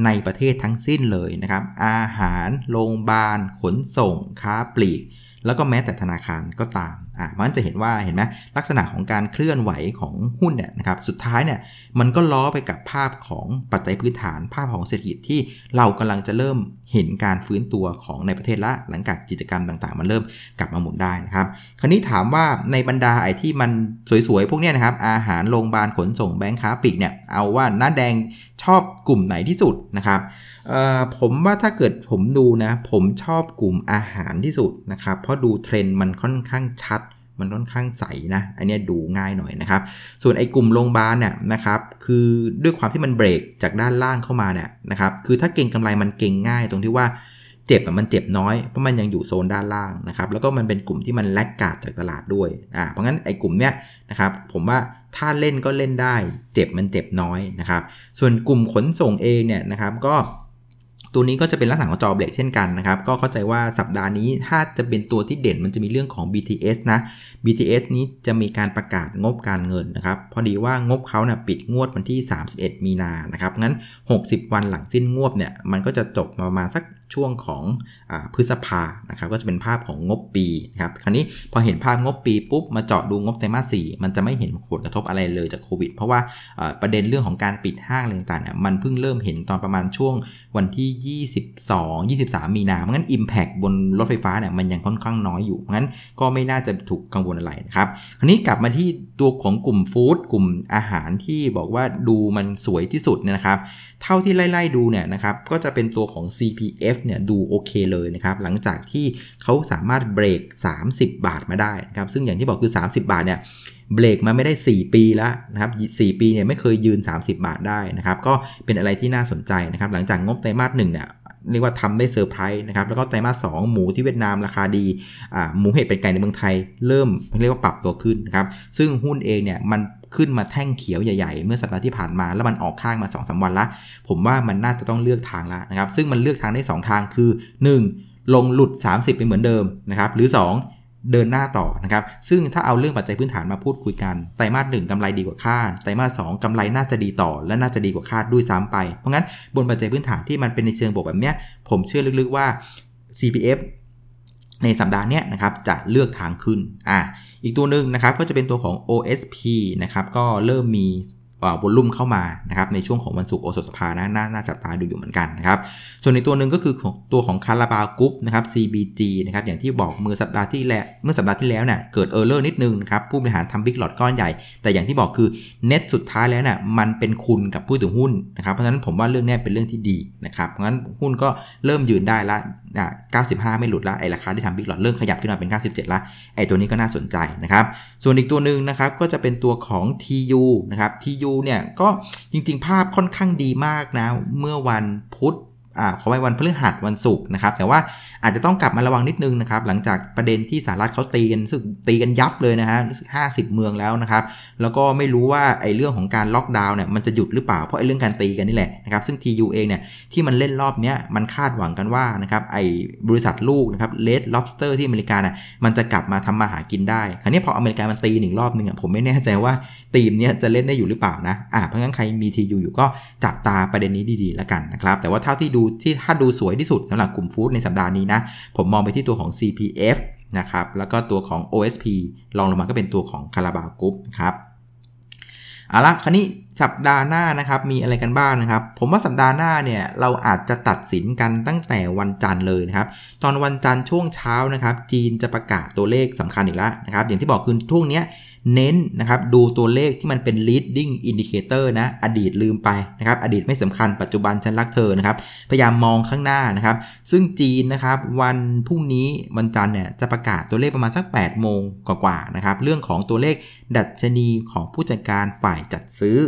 ในประเทศทั้งสิ้นเลยนะครับ อาหาร โรงพยาบาล ขนส่ง ค้าปลีก แล้วก็แม้แต่ธนาคารก็ตามอ่ามันจะเห็นว่าเห็นไหมลักษณะของการเคลื่อนไหวของหุ้นเนี่ยนะครับสุดท้ายเนี่ยมันก็ล้อไปกับภาพของปัจจัยพื้นฐานภาพของเศรษฐกิจที่เรากำลังจะเริ่มเห็นการฟื้นตัวของในประเทศละ หลังจากกิจกรรมต่างๆ มันเริ่มกลับมาหมุนได้นะครับคราวนี้ถามว่าในบรรดาไอ้ที่มันสวยๆพวกเนี้นะครับอาหารโรงพยาบาลขนส่งแบงค์ค้าปลีกเนี่ยเอาว่าน้าแดงชอบกลุ่มไหนที่สุดนะครับ ผมว่าถ้าเกิดผมดูนะ ผมชอบกลุ่มอาหารที่สุดนะครับ เพราะดูเทรนด์มันค่อนข้างชัด มันค่อนข้างใสนะ อันนี้ดูง่ายหน่อยนะครับ ส่วนไอ้กลุ่มโรงพยาบาลเนี่ยนะครับ คือด้วยความที่มันเบรกจากด้านล่างเข้ามาเนี่ยนะครับ คือถ้าเก่งกำไรมันเก่งง่ายตรงที่ว่าเจ็บมันเจ็บน้อยเพราะมันยังอยู่โซนด้านล่างนะครับ แล้วก็มันเป็นกลุ่มที่มันแลกกาดจากตลาดด้วยอ่าเพราะงั้นไอ้กลุ่มเนี้ยนะครับผมว่าถ้าเล่นก็เล่นได้ เจ็บมันเจ็บน้อยนะครับ ส่วนกลุ่มขนส่งเองเนี่ยนะครับก็ ตัวนี้ก็จะเป็นลักษณะของจอเบรกเช่นกันนะครับ ก็เข้าใจว่าสัปดาห์นี้ถ้าจะเป็นตัวที่เด่นมันจะมีเรื่องของ BTS นะ BTS นี้จะมีการประกาศงบการเงินนะครับ พอดีว่างบเขาเนะ่ยปิดงวดวันที่ 31 มีนานะครับ งั้น 60 วันหลังสิ้นงวดเนี่ย มันก็จะจบประมาณสัก ช่วงของอพฤษภานะครับก็จะเป็นภาพของงบปีนะครับคราวนี้พอเห็นภาพงบปีปุ๊บมาเจาะดูงบไตรมาส4มันจะไม่เห็นผลกระทบอะไรเลยจากโควิด เพราะว่าประเด็นเรื่องของการปิดห้างอะไรต่างๆมันเพิ่งเริ่มเห็นตอนประมาณช่วงวันที่ 22 23 มีนาเพราะงั้น Impact บนรถไฟฟ้าเนี่ยมันยังค่อนข้างน้อยอยู่งั้นก็ไม่น่าจะถูกกังวลอะไรนะครับคราวนี้กลับมาที่ตัวของกลุ่มฟู้ดกลุ่มอาหารที่บอกว่าดูมันสวยที่สุดเนี่ยนะครับเท่าที่ไล่ๆดูเนี่ยนะครับ ก็จะเป็นตัวของ CPF เนี่ยดูโอเคเลยนะครับ หลังจากที่เขาสามารถเบรก 30 บาทมาได้นะครับ ซึ่งอย่างที่บอกคือ 30 บาทเนี่ยเบรกมาไม่ได้ 4 ปีแล้วนะครับ 4 ปีเนี่ยไม่เคยยืน 30 บาทได้นะครับ ก็เป็นอะไรที่น่าสนใจนะครับ หลังจากงบไตรมาสหนึ่งเนี่ยเรียกว่าทำได้เซอร์ไพรส์นะครับ แล้วก็ไตรมาสสหมูที่เวียดนามราคาดี หมูเห็ดเป็นไก่ในเมืองไทย เริ่มเรียกว่าปรับตัวขึ้นนะครับ ซึ่งหุ้นเองเนี่ยมัน ขึ้นมาแท่งเขียวใหญ่ๆ เมื่อสัปดาห์ที่ผ่านมาแล้วมันออกข้างมา2อสวันละ ผมว่ามันน่าจะต้องเลือกทางแล้วนะครับ ซึ่งมันเลือกทางได้ 2 ทางคือ 1. ลงหลุด 30 ไปเหมือนเดิมนะครับ หรือ 2 เดินหน้าต่อนะครับ ซึ่งถ้าเอาเรื่องปัจจัยพื้นฐานมาพูดคุยกัน ไตรมาสหนึ่งกำไรดีกว่าคาด ไตรมาสสองกำไรน่าจะดีต่อ และน่าจะดีกว่าคาดด้วยซ้ำไป เพราะงั้นบนปัจจัยพื้นฐานที่มันเป็นในเชิงบวกแบบเนี้ย ผมเชื่อลึกๆว่า CPF ในสัปดาห์นี้นะครับจะเลือกทางขึ้นอ่าอีกตัวหนึ่งนะครับก็จะเป็นตัวของ OSP นะครับก็เริ่มมี วอลลุ่มเข้ามานะครับในช่วงของวันศุกร์โอสถสภานะน่าน่าจับตาดูอยู่เหมือนกันนะครับส่วนในตัวหนึ่งก็คือตัวของคาราบาวกรุ๊ปนะครับ CBG นะครับอย่างที่บอกเมื่อสัปดาห์ที่แล้วเมื่อสัปดาห์ที่แล้วเนี่ยเกิด error นิดนึงนะครับผู้บริหารทำ big lot ก้อนใหญ่ แต่อย่างที่บอกคือเน็ตสุดท้ายแล้วเนี่ยมันเป็นคุณกับผู้ถือหุ้นนะครับเพราะฉะนั้นผมว่าเรื่องนี้เป็นเรื่องที่ดีนะครับเพราะฉะนั้นหุ้นก็เริ่มยืนได้ละอ่า95 ไม่หลุดละไอราคาที่ทำ big lot เริ่มขยับขึ้นมาเป็น 97ละไอตัวนี้ก็น่าสนใจนะครับส่วนอีกตัวหนึ่งนะครับก็จะเป็นตัวของ TU นะครับ TU เนี่ยก็จริงๆ ภาพค่อนข้างดีมากนะ เมื่อวันพุธ อ่าขอไปวันพฤหัสวันศุกร์นะครับ แต่ว่าอาจจะต้องกลับมาระวังนิดนึงนะครับ หลังจากประเด็นที่สหรัฐเขาตีกันสึกตีกันยับเลยนะฮะรู้สึก50เมืองแล้วนะครับ แล้วก็ไม่รู้ว่าไอ้เรื่องของการล็อกดาวน์เนี่ยมันจะหยุดหรือเปล่าเพราะไอ้เรื่องการตีกันนี่แหละนะครับ ซึ่ง TU เองเนี่ยที่มันเล่นรอบเนี้ยมันคาดหวังกันว่านะครับไอ้บริษัทลูกนะครับ Red Lobster ที่อเมริกาน่ะมันจะกลับมาทำมาหากินได้คราวนี้พออเมริกามันตีหนึ่งรอบนึงอะผมไม่แน่ใจว่าทีมเนี้ยจะเล่นได้อยู่หรือเปล่านะอ่าเพราะงั้นใครมี TU อยู่ก็จับตาประเด็นนี้ดีๆแล้วกันนะครับแต่ว่าเท่าที่ดูที่ถ้าดูสวยที่สุดสำหรับกลุ่มฟู้ดในสัปดาห์นี้นะ ผมมองไปที่ตัวของ CPF นะครับแล้วก็ตัวของ OSP ลองลงมาก็เป็นตัวของคาราบาวกรุ๊ปครับเอาละคราวนี้สัปดาห์หน้านะครับมีอะไรกันบ้างนะครับ ผมว่าสัปดาห์หน้าเนี่ยเราอาจจะตัดสินกันตั้งแต่วันจันทร์เลยนะครับ ตอนวันจันทร์ช่วงเช้านะครับ จีนจะประกาศตัวเลขสำคัญอีกแล้วนะครับ อย่างที่บอกคือช่วงเนี้ย เน้นนะครับดูตัวเลขที่มันเป็น leading indicator นะอดีตลืมไปนะครับอดีตไม่สำคัญปัจจุบันฉันรักเธอนะครับพยายามมองข้างหน้านะครับซึ่งจีนนะครับวันพรุ่งนี้วันจันทร์เนี่ยจะประกาศตัวเลขประมาณสัก 8 โมงกว่าๆนะครับเรื่องของตัวเลขดัชนีของผู้จัดการฝ่ายจัดซื้อ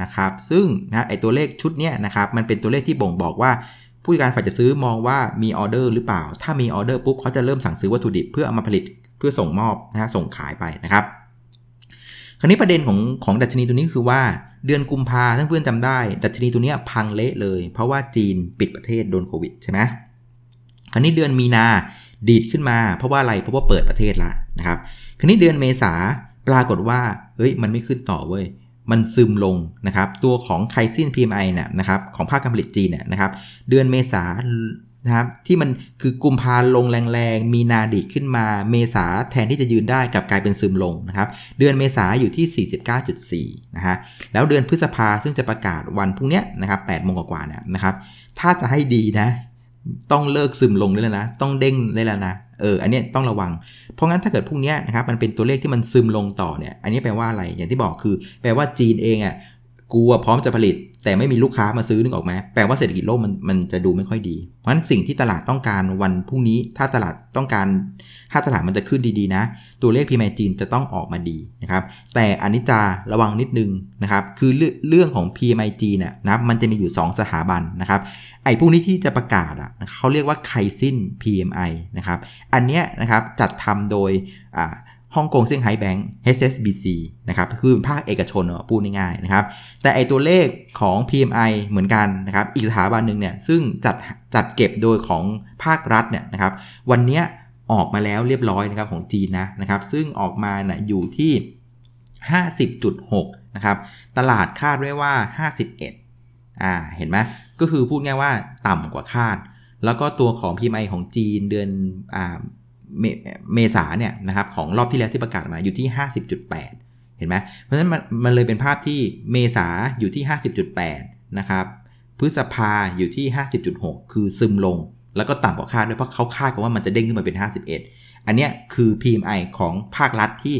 นะครับซึ่งนะไอตัวเลขชุดเนี้ยนะครับมันเป็นตัวเลขที่บ่งบอกว่าผู้จัดการฝ่ายจัดซื้อมองว่ามีออเดอร์หรือเปล่า ถ้ามีออเดอร์ปุ๊บเขาจะเริ่มสั่งซื้อวัตถุดิบเพื่อเอามาผลิตเพื่อส่งมอบนะฮะส่งขายไปนะครับ คราวนี้ประเด็นของของดัชนีตัวนี้คือว่าเดือนกุมภาท่านเพื่อนจำได้ ดัชนีตัวนี้พังเละเลย เพราะว่าจีนปิดประเทศโดนโควิดใช่ไหมคราวนี้เดือนมีนาดีดขึ้นมา เพราะว่าอะไรเพราะว่าเปิดประเทศละนะครับคราวนี้เดือนเมษาปรากฏว่าเฮ้ยมันไม่ขึ้นต่อเว้ย มันซึมลงนะครับ ตัวของไคซิน PMI เนี่ยนะครับของภาคการผลิตจีนเนี่ยนะครับ เดือนเมษานะครับที่มันคือกุมภาลงแรงๆ มีนาดีขึ้นมา เมษาแทนที่จะยืนได้กลับกลายเป็นซึมลงนะครับ เดือนเมษาอยู่ที่ 49.4 นะฮะ แล้วเดือนพฤษภาซึ่งจะประกาศวันพรุ่งนี้นะครับ8โมงกว่าเนี่ยนะครับ ถ้าจะให้ดีนะ ต้องเลิกซึมลงได้แล้วนะ ต้องเด้งได้แล้วนะ เอออันนี้ต้องระวัง เพราะงั้นถ้าเกิดพวกนี้นะครับมันเป็นตัวเลขที่มันซึมลงต่อเนี่ยอันนี้แปลว่าอะไรอย่างที่บอกคือ แปลว่าจีนเองอะกลัวพร้อมจะผลิต แต่ไม่มีลูกค้ามาซื้อนึกออกไหมแปลว่าเศรษฐกิจโลกมันมันจะดูไม่ค่อยดี เพราะฉะนั้นสิ่งที่ตลาดต้องการวันพรุ่งนี้ ถ้าตลาดต้องการ ถ้าตลาดมันจะขึ้นดีๆนะ ตัวเลขพีมจีนจะต้องออกมาดีนะครับแต่อันนี้จะระวังนิดนึงนะครับคือเรื่องของ PMI จีนนะนะมันจะมีอยู่ 2 สถาบันนะครับไอ้พวกนี้ที่จะประกาศอะเขาเรียกว่าไคซิน PMI นะครับอันเนี้ยนะครับจัดทำโดยอ่า ฮ่องกงเซี่ยงไฮ้แบงก์ HSBC นะครับคือภาคเอกชนพูดง่ายๆนะครับ แต่ไอตัวเลขของ PMI เหมือนกันนะครับ อีกสถาบันหนึ่งเนี่ยซึ่งจัดจัดเก็บโดยของภาครัฐเนี่ยนะครับ วันนี้ออกมาแล้วเรียบร้อยนะครับของจีนนะนะครับ ซึ่งออกมานะอยู่ที่ 50.6 นะครับ ตลาดคาดไว้ว่า 51 อ่าเห็นไหมก็คือพูดง่ายว่าต่ำกว่าคาด แล้วก็ตัวของ PMI ของจีนเดือนอ่า เมษาเนี่ยนะครับของรอบที่แล้วที่ประกาศมาอยู่ที่ 50.8 เห็นไหมเพราะฉะนั้นมันมันเลยเป็นภาพที่เมษาอยู่ที่ 50.8 นะครับพฤษภาอยู่ที่ 50.6 คือซึมลง แล้วก็ต่ำกว่าคาดด้วยเพราะเขาคาดกันว่ามันจะเด้งขึ้นมาเป็น 51 อันนี้คือ PMI ของภาครัฐที่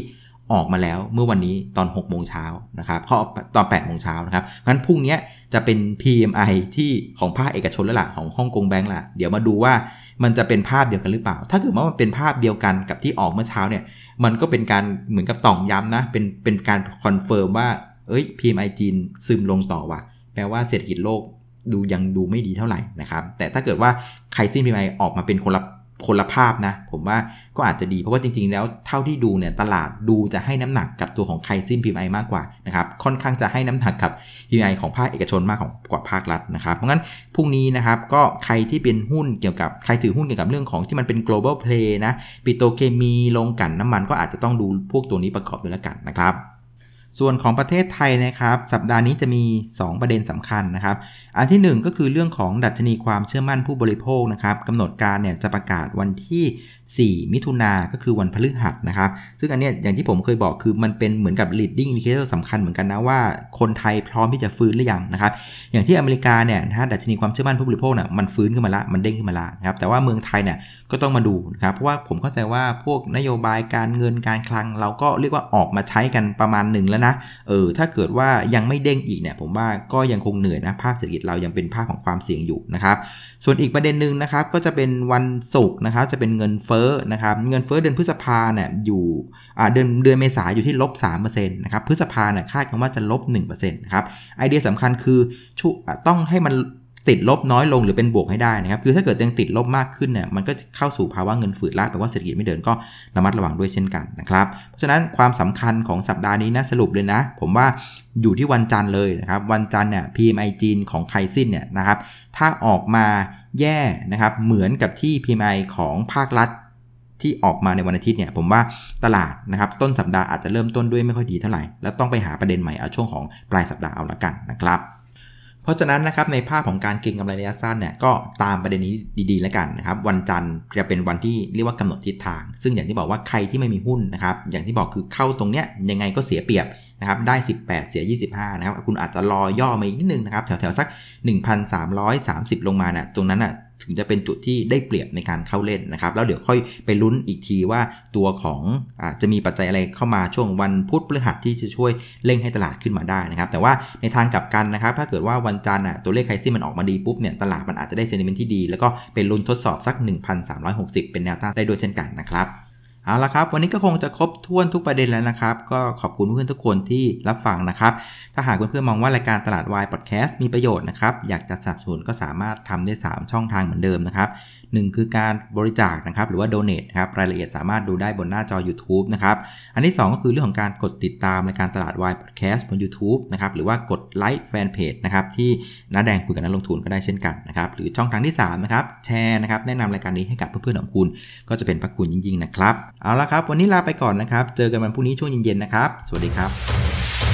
ออกมาแล้วเมื่อวันนี้ตอน 6 โมงเช้านะครับเขาตอน 8 โมงเช้านะครับงั้นพรุ่งนี้จะเป็น PMI ที่ของภาคเอกชนแล้วล่ะของฮ่องกงแบงก์ล่ะ เดี๋ยวมาดูว่า มันจะเป็นภาพเดียวกันหรือเปล่า ถ้าเกิดว่ามันเป็นภาพเดียวกันกับที่ออกเมื่อเช้าเนี่ย มันก็เป็นการเหมือนกับตอกย้ำนะ เป็นเป็นการ confirm ว่า เอ้ย PMI จีนซึมลงต่อว่ะ แปลว่าเศรษฐกิจโลกดูยังดูไม่ดีเท่าไหร่นะครับ แต่ถ้าเกิดว่าใครสิ้น PMI ออกมาเป็นคนละ คนละภาพนะ ผมว่าก็อาจจะดีเพราะว่าจริง ๆ แล้วเท่าที่ดูเนี่ยตลาดดูจะให้น้ำหนักกับตัวของ Caixin PMI มากกว่านะครับค่อนข้างจะให้น้ำหนักกับพีไอของภาคเอกชนมากกว่าภาครัฐนะครับเพราะงั้นพรุ่งนี้นะครับก็ใครที่เป็นหุ้นเกี่ยวกับใครถือหุ้นเกี่ยวกับเรื่องของที่มันเป็น global play นะปิโตเคมีลงกันน้ำมันก็อาจจะต้องดูพวกตัวนี้ประกอบด้วยแล้วกันนะครับ ส่วนของประเทศไทยนะครับ สัปดาห์นี้จะมี 2 ประเด็นสำคัญนะครับ อันที่ 1 ก็คือเรื่องของดัชนีความเชื่อมั่นผู้บริโภคนะครับกำหนดการเนี่ยจะประกาศวันที่4 มิถุนาก็คือวันพฤหัสนะครับ ซึ่งอันนี้อย่างที่ผมเคยบอกคือมันเป็นเหมือนกับ leading indicator สำคัญเหมือนกันนะว่าคนไทยพร้อมที่จะฟื้นหรือยังนะครับ อย่างที่อเมริกาเนี่ยนะดัชนีความเชื่อมั่นผู้บริโภคเนี่ยมันฟื้นขึ้นมาละมันเด้งขึ้นมาละนะครับแต่ว่าเมืองไทยเนี่ยก็ต้องมาดูนะครับเพราะว่าผมเข้าใจว่าพวกนโยบายการเงินการคลัง เราก็เรียกว่าออกมาใช้กันประมาณหนึ่งแล้วนะเออถ้าเกิดว่ายังไม่เด้งอีกเนี่ยผมว่าก็ยังคงเหนื่อยนะภาคเศรษฐกิจเรายังเป็นภาคของความเสี่ยงอยู่นะครับส่วนอีกประเด็นหนึ่งนะครับก็จะเป็นวันศุกร์นะครับจะเป็นเงินเฟอนะครับเงินเฟ้อเดือนพฤษภาเนี่ยอยู่เดือนเดือนเมษาอยู่ที่ลบ3%นะครับพฤษภาเนี่ยคาดกันว่าจะลบ1%นะครับไอเดียสำคัญคือต้องให้มันติดลบน้อยลงหรือเป็นบวกให้ได้นะครับ คือถ้าเกิดยังติดลบมากขึ้นเนี่ยมันก็เข้าสู่ภาวะเงินฝืดละแปลว่าเศรษฐกิจไม่เดินก็ระมัดระวังด้วยเช่นกันนะครับ เพราะฉะนั้นความสำคัญของสัปดาห์นี้นะสรุปเลยนะ ผมว่าอยู่ที่วันจันทร์เลยนะครับ วันจันทร์เนี่ย PMI จีนของไคซินเนี่ยนะครับ ถ้าออกมาแย่นะครับเหมือนกับที่ PMI ของภาครัฐ ที่ออกมาในวันอาทิตย์เนี่ยผมว่าตลาดนะครับต้นสัปดาห์อาจจะเริ่มต้นด้วยไม่ค่อยดีเท่าไหร่ แล้วต้องไปหาประเด็นใหม่เอาช่วงของปลายสัปดาห์เอาละกันนะครับเพราะฉะนั้นนะครับในภาพของการเก็งกำไรระยะสั้นเนี่ยก็ตามประเด็นนี้ดีๆแล้วกันนะครับวันจันทร์จะเป็นวันที่เรียกว่ากำหนดทิศทาง ซึ่งอย่างที่บอกว่าใครที่ไม่มีหุ้นนะครับอย่างที่บอกคือเข้าตรงเนี้ยยังไงก็เสียเปรียบนะครับได้ 18 เสีย 25นะครับคุณอาจจะรอย่อมาอีกนิดนึงนะครับแถวๆสัก 1,330 ลงมานะ่ะตรงนั้นอะ ถึงจะเป็นจุดที่ได้เปรียบในการเข้าเล่นนะครับ แล้วเดี๋ยวค่อยไปลุ้นอีกทีว่าตัวของอจะมีปัจจัยอะไรเข้ามาช่วงวันพุธพฤหัสที่จะช่วยเร่งให้ตลาดขึ้นมาได้นะครับ แต่ว่าในทางกลับกันนะครับ ถ้าเกิดว่าวันจันทร์ตัวเลขไคซี่มันออกมาดีปุ๊บเนี่ยตลาดมันอาจจะได้เซนิเมนต์ที่ดี แล้วก็เป็นลุ้นทดสอบสัก 1,360 เป็นแนวต้านได้ด้วยเช่นกันนะครับ เอาละครับ วันนี้ก็คงจะครบถ้วนทุกประเด็นแล้วนะครับ ก็ขอบคุณเพื่อนทุกคนที่รับฟังนะครับ ถ้าหากเพื่อนๆมองว่ารายการตลาดวายพอดแคสต์มีประโยชน์นะครับ อยากจะสนับสนุนก็สามารถทำได้ 3 ช่องทางเหมือนเดิมนะครับ 1 คือการบริจาคนะครับหรือว่า donate ครับรายละเอียดสามารถดูได้บนหน้าจอ YouTube นะครับอันที่ 2 ก็คือเรื่องของการกดติดตามรายการตลาดวายพอดแคสต์บน YouTube นะครับหรือว่ากดไลค์แฟนเพจนะครับที่น้าแดงคุยกับนักลงทุนก็ได้เช่นกันนะครับหรือช่องทางที่3นะครับแชร์นะครับแนะนำรายการนี้ให้กับเพื่อนๆของคุณ ก็จะเป็นพระคุณยิ่งๆนะครับเอาละครับ วันนี้ลาไปก่อนนะครับ เจอกันวันพรุ่งนี้ช่วงเย็นๆนะครับ สวัสดีครับ